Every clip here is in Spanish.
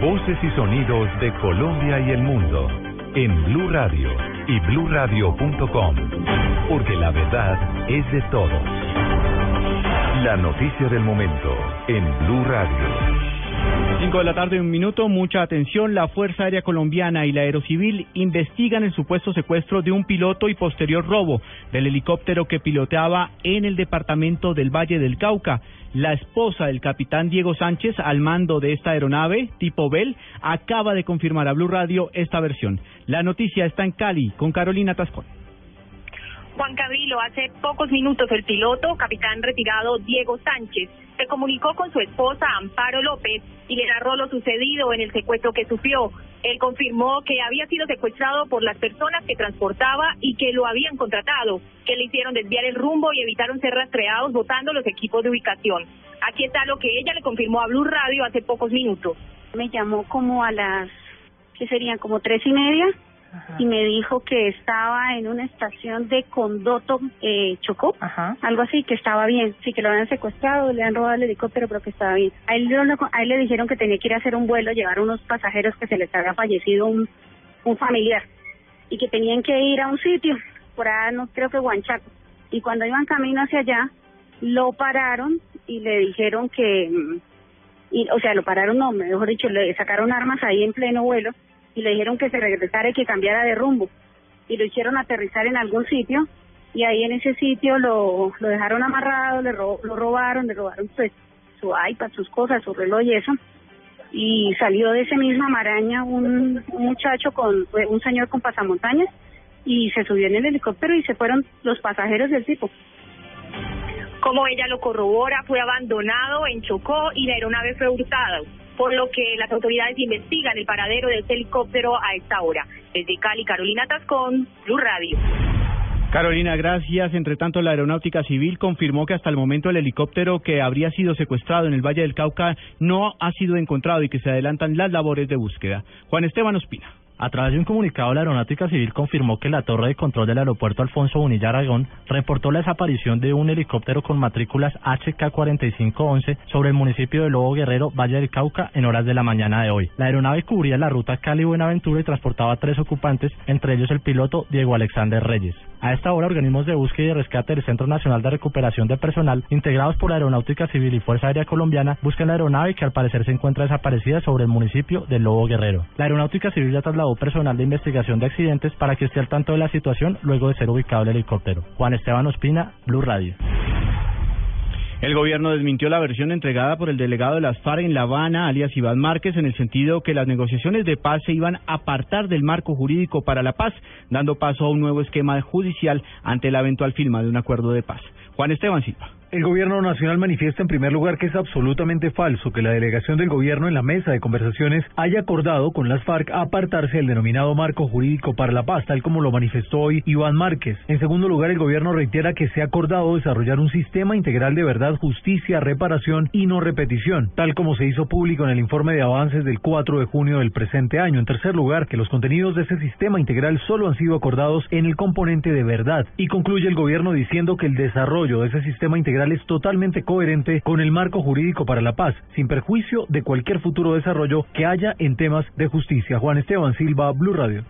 Voces y sonidos de Colombia y el mundo en Blue Radio y bluradio.com, porque la verdad es de todos. La noticia del momento en Blue Radio. 5 de la tarde, un minuto, mucha atención. La Fuerza Aérea Colombiana y la Aerocivil investigan el supuesto secuestro de un piloto y posterior robo del helicóptero que piloteaba en el departamento del Valle del Cauca. La esposa del capitán Diego Sánchez, al mando de esta aeronave tipo Bell, acaba de confirmar a Blue Radio esta versión. La noticia está en Cali con Carolina Tascón. Juan Cabrilo, hace pocos minutos el piloto, capitán retirado Diego Sánchez, se comunicó con su esposa Amparo López y le narró lo sucedido en el secuestro que sufrió. Él confirmó que había sido secuestrado por las personas que transportaba y que lo habían contratado, que le hicieron desviar el rumbo y evitaron ser rastreados botando los equipos de ubicación. Aquí está lo que ella le confirmó a Blue Radio hace pocos minutos. Me llamó como a las, ¿qué serían? Como tres y media y me dijo que estaba en una estación de Condoto, eh, Chocó, algo así, que estaba bien, sí, que lo habían secuestrado, le han robado el helicóptero, pero que estaba bien. A él, a él le dijeron que tenía que ir a hacer un vuelo, llevar unos pasajeros que se les había fallecido un, un familiar y que tenían que ir a un sitio, por allá, no creo que Huanchaco. Y cuando iban camino hacia allá, lo pararon y le dijeron que, mm, y, o sea, lo pararon, no, mejor dicho, le sacaron armas ahí en pleno vuelo y le dijeron que se regresara y que cambiara de rumbo. Y lo hicieron aterrizar en algún sitio y ahí en ese sitio lo, lo dejaron amarrado, le lo robaron, le robaron pues su iPad, sus cosas, su reloj y eso. Y salió de esa misma maraña un, un muchacho con, un señor con pasamontañas y se subió en el helicóptero y se fueron los pasajeros del tipo. Como ella lo corrobora, fue abandonado en Chocó y la aeronave fue hurtada por lo que las autoridades investigan el paradero del helicóptero a esta hora. Desde Cali, Carolina Tascón, Blue Radio. Carolina, gracias. Entre tanto, la Aeronáutica Civil confirmó que hasta el momento el helicóptero que habría sido secuestrado en el Valle del Cauca no ha sido encontrado y que se adelantan las labores de búsqueda. Juan Esteban Ospina. A través de un comunicado, la Aeronáutica Civil confirmó que la torre de control del aeropuerto Alfonso Bonilla Aragón reportó la desaparición de un helicóptero con matrículas HK4511 sobre el municipio de Lobo Guerrero, Valle del Cauca, en horas de la mañana de hoy. La aeronave cubría la ruta Cali-Buenaventura y transportaba a tres ocupantes, entre ellos el piloto Diego Alexander Reyes. A esta hora, organismos de búsqueda y rescate del Centro Nacional de Recuperación de Personal, integrados por Aeronáutica Civil y Fuerza Aérea Colombiana, buscan la aeronave que al parecer se encuentra desaparecida sobre el municipio de Lobo Guerrero. La Aeronáutica Civil ya trasladó personal de investigación de accidentes para que esté al tanto de la situación luego de ser ubicado el helicóptero. Juan Esteban Ospina, Blue Radio. El gobierno desmintió la versión entregada por el delegado de las FARC en La Habana, alias Iván Márquez, en el sentido que las negociaciones de paz se iban a apartar del marco jurídico para la paz, dando paso a un nuevo esquema judicial ante la eventual firma de un acuerdo de paz. Juan Esteban Silva. El gobierno nacional manifiesta en primer lugar que es absolutamente falso que la delegación del gobierno en la mesa de conversaciones haya acordado con las FARC apartarse del denominado marco jurídico para la paz, tal como lo manifestó hoy Iván Márquez. En segundo lugar, el gobierno reitera que se ha acordado desarrollar un sistema integral de verdad, justicia, reparación y no repetición, tal como se hizo público en el informe de avances del 4 de junio del presente año. En tercer lugar, que los contenidos de ese sistema integral solo han sido acordados en el componente de verdad. Y concluye el gobierno diciendo que el desarrollo de ese sistema integral es totalmente coherente con el marco jurídico para la paz, sin perjuicio de cualquier futuro desarrollo que haya en temas de justicia. Juan Esteban Silva, Blue Radio.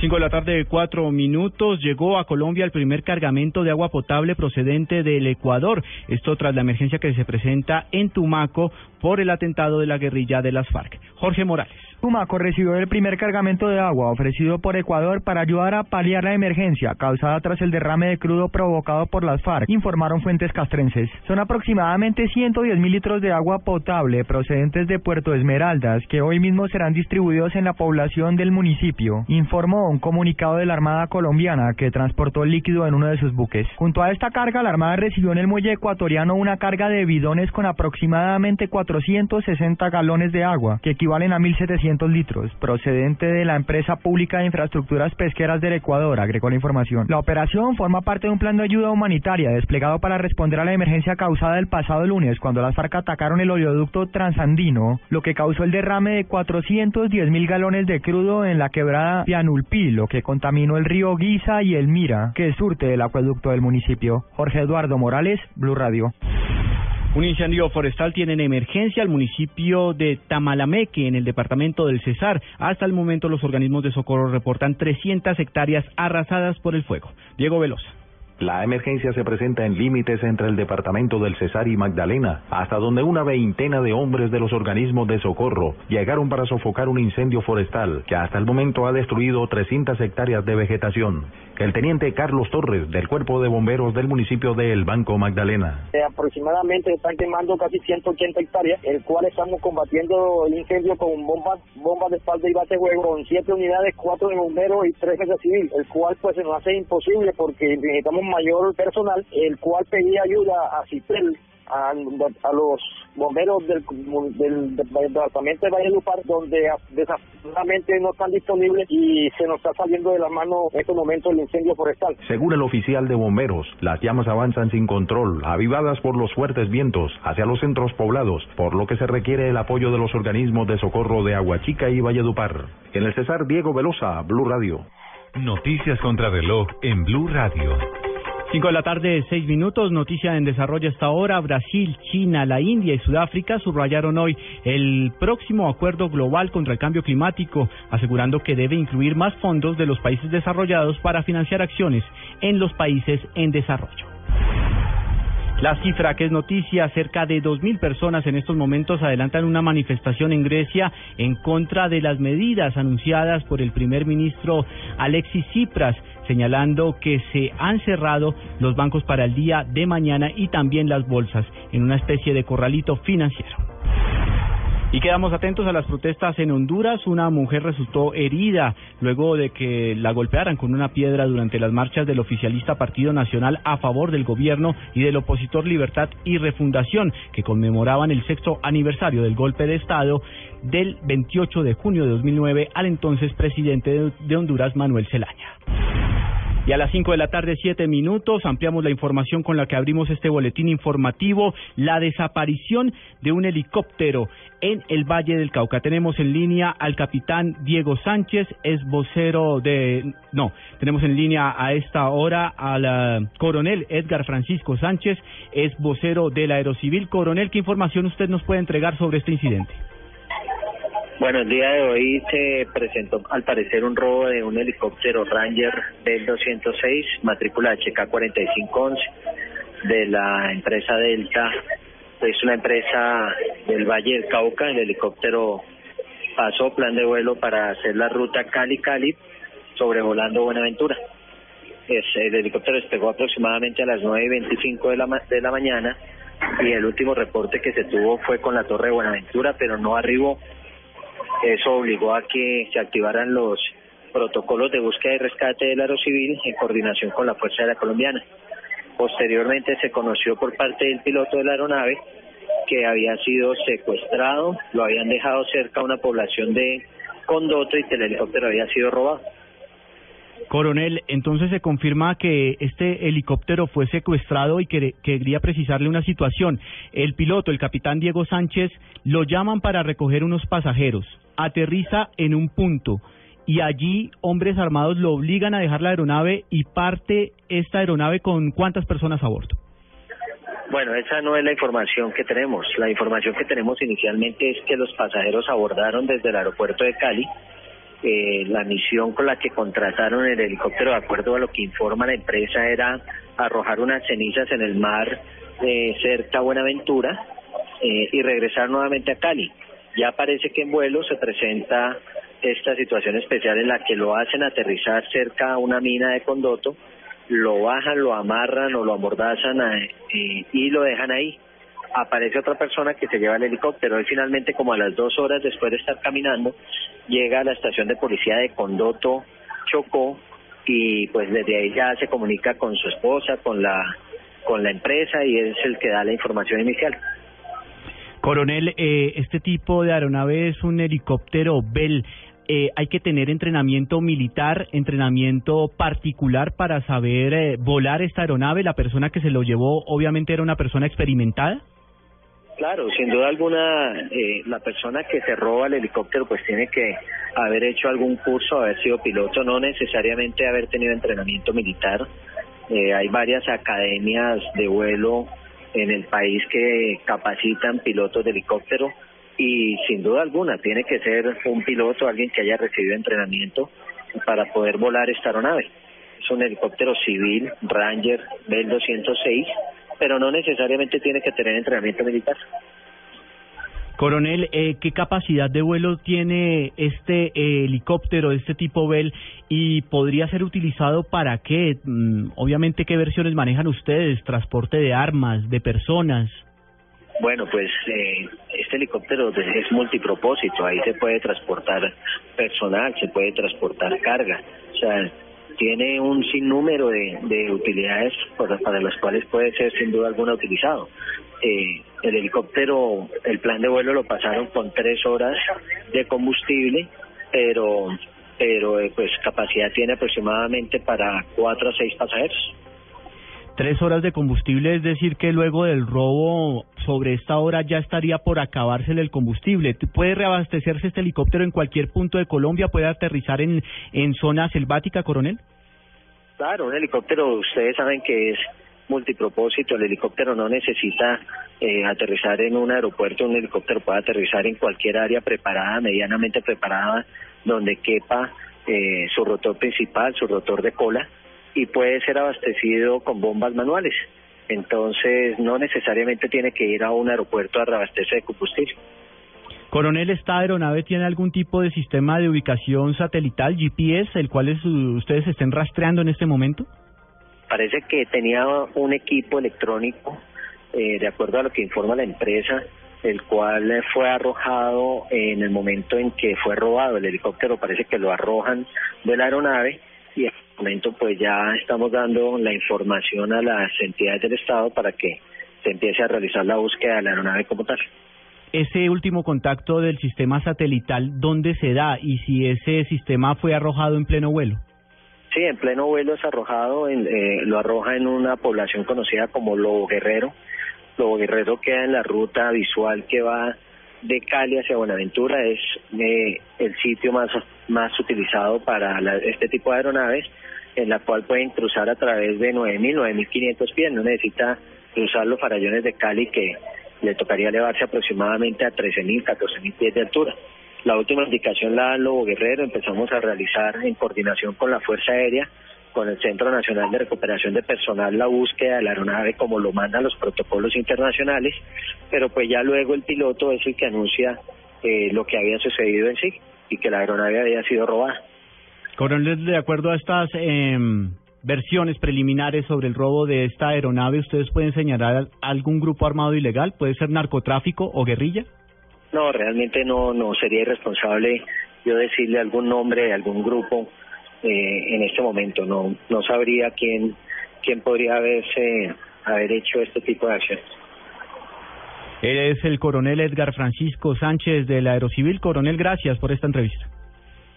Cinco de la tarde, cuatro minutos. Llegó a Colombia el primer cargamento de agua potable procedente del Ecuador. Esto tras la emergencia que se presenta en Tumaco por el atentado de la guerrilla de las FARC. Jorge Morales. Tumaco recibió el primer cargamento de agua ofrecido por Ecuador para ayudar a paliar la emergencia causada tras el derrame de crudo provocado por las FARC, informaron fuentes castrenses. Son aproximadamente 110 mil litros de agua potable procedentes de Puerto Esmeraldas que hoy mismo serán distribuidos en la población del municipio, informó un comunicado de la Armada colombiana que transportó el líquido en uno de sus buques. Junto a esta carga, la Armada recibió en el muelle ecuatoriano una carga de bidones con aproximadamente 460 galones de agua, que equivalen a 1.700 litros, procedente de la empresa pública de infraestructuras pesqueras del Ecuador, agregó la información. La operación forma parte de un plan de ayuda humanitaria desplegado para responder a la emergencia causada el pasado lunes cuando las FARC atacaron el oleoducto transandino, lo que causó el derrame de 410 mil galones de crudo en la quebrada Pianulpí, lo que contaminó el río Guisa y el Mira, que surte el acueducto del municipio. Jorge Eduardo Morales, Blue Radio. Un incendio forestal tiene en emergencia al municipio de Tamalameque, en el departamento del Cesar. Hasta el momento, los organismos de socorro reportan 300 hectáreas arrasadas por el fuego. Diego Velosa. La emergencia se presenta en límites entre el departamento del Cesar y Magdalena, hasta donde una veintena de hombres de los organismos de socorro llegaron para sofocar un incendio forestal que hasta el momento ha destruido 300 hectáreas de vegetación. El teniente Carlos Torres, del Cuerpo de Bomberos del municipio de El Banco Magdalena. Eh, aproximadamente están quemando casi 180 hectáreas, el cual estamos combatiendo el incendio con bombas, bombas de espalda y bate juego, con siete unidades, cuatro de bomberos y tres de civil, el cual pues se nos hace imposible porque necesitamos mayor personal, el cual pedía ayuda a CITEL a, a los bomberos del, del, departamento de Valledupar, donde desafortunadamente no están disponibles y se nos está saliendo de la mano en estos momentos el incendio forestal. Según el oficial de bomberos, las llamas avanzan sin control, avivadas por los fuertes vientos hacia los centros poblados, por lo que se requiere el apoyo de los organismos de socorro de Aguachica y Valledupar. En el Cesar Diego Velosa, Blue Radio. Noticias contra reloj en Blue Radio. 5 de la tarde, 6 minutos. Noticia en desarrollo hasta ahora. Brasil, China, la India y Sudáfrica subrayaron hoy el próximo acuerdo global contra el cambio climático, asegurando que debe incluir más fondos de los países desarrollados para financiar acciones en los países en desarrollo. La cifra que es noticia, cerca de 2.000 personas en estos momentos adelantan una manifestación en Grecia en contra de las medidas anunciadas por el primer ministro Alexis Tsipras, señalando que se han cerrado los bancos para el día de mañana y también las bolsas en una especie de corralito financiero. Y quedamos atentos a las protestas en Honduras. Una mujer resultó herida luego de que la golpearan con una piedra durante las marchas del oficialista Partido Nacional a favor del gobierno y del opositor Libertad y Refundación, que conmemoraban el sexto aniversario del golpe de Estado del 28 de junio de 2009 al entonces presidente de Honduras, Manuel Zelaya. Y a las 5 de la tarde, 7 minutos, ampliamos la información con la que abrimos este boletín informativo, la desaparición de un helicóptero en el Valle del Cauca. Tenemos en línea al capitán Diego Sánchez, es vocero de... No, tenemos en línea a esta hora al coronel Edgar Francisco Sánchez, es vocero del Aerocivil. Coronel, ¿qué información usted nos puede entregar sobre este incidente? Bueno, el día de hoy se presentó al parecer un robo de un helicóptero Ranger del 206, matrícula HK4511 de la empresa Delta. Es una empresa del Valle del Cauca. El helicóptero pasó plan de vuelo para hacer la ruta Cali-Cali sobrevolando Buenaventura. El helicóptero despegó aproximadamente a las 9.25 de la, de la mañana y el último reporte que se tuvo fue con la torre de Buenaventura, pero no arribó eso obligó a que se activaran los protocolos de búsqueda y rescate del aerocivil en coordinación con la Fuerza Aérea Colombiana. Posteriormente se conoció por parte del piloto de la aeronave que había sido secuestrado, lo habían dejado cerca a una población de Condoto y el helicóptero había sido robado. Coronel, entonces se confirma que este helicóptero fue secuestrado y que quería precisarle una situación. El piloto, el capitán Diego Sánchez, lo llaman para recoger unos pasajeros aterriza en un punto y allí hombres armados lo obligan a dejar la aeronave y parte esta aeronave con cuántas personas a bordo. Bueno, esa no es la información que tenemos. La información que tenemos inicialmente es que los pasajeros abordaron desde el aeropuerto de Cali. Eh, la misión con la que contrataron el helicóptero, de acuerdo a lo que informa la empresa, era arrojar unas cenizas en el mar eh, cerca a Buenaventura eh, y regresar nuevamente a Cali. Ya parece que en vuelo se presenta esta situación especial en la que lo hacen aterrizar cerca a una mina de condoto, lo bajan, lo amarran o lo amordazan eh, y lo dejan ahí. Aparece otra persona que se lleva el helicóptero. Él finalmente, como a las dos horas después de estar caminando, llega a la estación de policía de Condoto, Chocó, y pues desde ahí ya se comunica con su esposa, con la, con la empresa y es el que da la información inicial. Coronel, eh, este tipo de aeronave es un helicóptero Bell. Eh, hay que tener entrenamiento militar, entrenamiento particular para saber eh, volar esta aeronave. La persona que se lo llevó, obviamente, era una persona experimentada. Claro, sin duda alguna, eh, la persona que se roba el helicóptero pues tiene que haber hecho algún curso, haber sido piloto, no necesariamente haber tenido entrenamiento militar. Eh, hay varias academias de vuelo en el país que capacitan pilotos de helicóptero y sin duda alguna tiene que ser un piloto, alguien que haya recibido entrenamiento para poder volar esta aeronave. Es un helicóptero civil Ranger Bell 206, pero no necesariamente tiene que tener entrenamiento militar. Coronel, eh, ¿qué capacidad de vuelo tiene este eh, helicóptero de este tipo Bell y podría ser utilizado para qué? Mm, obviamente, ¿qué versiones manejan ustedes? ¿Transporte de armas, de personas? Bueno, pues eh, este helicóptero es multipropósito, ahí se puede transportar personal, se puede transportar carga, o sea, tiene un sinnúmero de, de utilidades para las cuales puede ser sin duda alguna utilizado. Eh, el helicóptero, el plan de vuelo lo pasaron con tres horas de combustible, pero pero eh, pues capacidad tiene aproximadamente para cuatro a seis pasajeros. Tres horas de combustible, es decir, que luego del robo sobre esta hora ya estaría por acabársele el combustible. ¿Puede reabastecerse este helicóptero en cualquier punto de Colombia? ¿Puede aterrizar en, en zona selvática, coronel? Claro, un helicóptero, ustedes saben que es multipropósito, el helicóptero no necesita eh, aterrizar en un aeropuerto, un helicóptero puede aterrizar en cualquier área preparada, medianamente preparada, donde quepa eh, su rotor principal, su rotor de cola, y puede ser abastecido con bombas manuales. Entonces, no necesariamente tiene que ir a un aeropuerto a reabastecer de combustible. Coronel, ¿esta aeronave tiene algún tipo de sistema de ubicación satelital, GPS, el cual ustedes estén rastreando en este momento? Parece que tenía un equipo electrónico, eh, de acuerdo a lo que informa la empresa, el cual fue arrojado en el momento en que fue robado el helicóptero. Parece que lo arrojan de la aeronave y momento pues ya estamos dando la información a las entidades del Estado para que se empiece a realizar la búsqueda de la aeronave como tal. Ese último contacto del sistema satelital, ¿dónde se da y si ese sistema fue arrojado en pleno vuelo? Sí, en pleno vuelo es arrojado, en, eh, lo arroja en una población conocida como Lobo Guerrero. Lobo Guerrero queda en la ruta visual que va de Cali hacia Buenaventura, es eh, el sitio más, más utilizado para este tipo de aeronaves, en la cual pueden cruzar a través de 9.000, 9.500 pies, no necesita cruzar los farallones de Cali que le tocaría elevarse aproximadamente a 13.000, 14.000 pies de altura. La última indicación la da Lobo Guerrero, empezamos a realizar en coordinación con la Fuerza Aérea, con el Centro Nacional de Recuperación de Personal, la búsqueda de la aeronave como lo mandan los protocolos internacionales, pero pues ya luego el piloto es el que anuncia eh, lo que había sucedido en sí y que la aeronave había sido robada. Coronel, de acuerdo a estas eh, versiones preliminares sobre el robo de esta aeronave, ¿ustedes pueden señalar algún grupo armado ilegal? ¿Puede ser narcotráfico o guerrilla? No, realmente no, no sería irresponsable yo decirle algún nombre de algún grupo eh, en este momento. No, no sabría quién, quién podría haberse, haber hecho este tipo de acciones. Él es el coronel Edgar Francisco Sánchez del Aerocivil. Coronel, gracias por esta entrevista.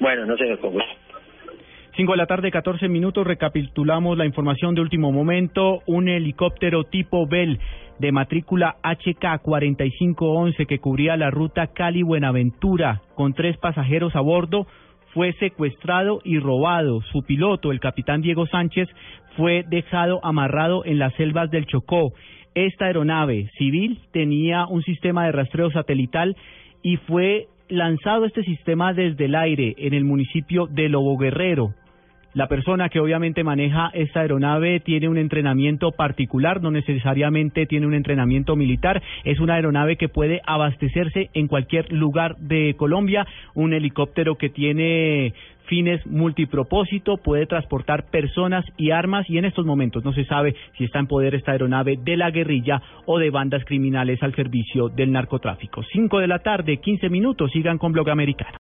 Bueno, no se me ponga. 5 de la tarde, 14 minutos, recapitulamos la información de último momento. Un helicóptero tipo Bell de matrícula HK4511 que cubría la ruta Cali-Buenaventura con tres pasajeros a bordo fue secuestrado y robado. Su piloto, el capitán Diego Sánchez, fue dejado amarrado en las selvas del Chocó. Esta aeronave civil tenía un sistema de rastreo satelital y fue lanzado este sistema desde el aire en el municipio de Lobo Guerrero. La persona que obviamente maneja esta aeronave tiene un entrenamiento particular, no necesariamente tiene un entrenamiento militar. Es una aeronave que puede abastecerse en cualquier lugar de Colombia, un helicóptero que tiene fines multipropósito, puede transportar personas y armas y en estos momentos no se sabe si está en poder esta aeronave de la guerrilla o de bandas criminales al servicio del narcotráfico. Cinco de la tarde, quince minutos, sigan con Blog Americano.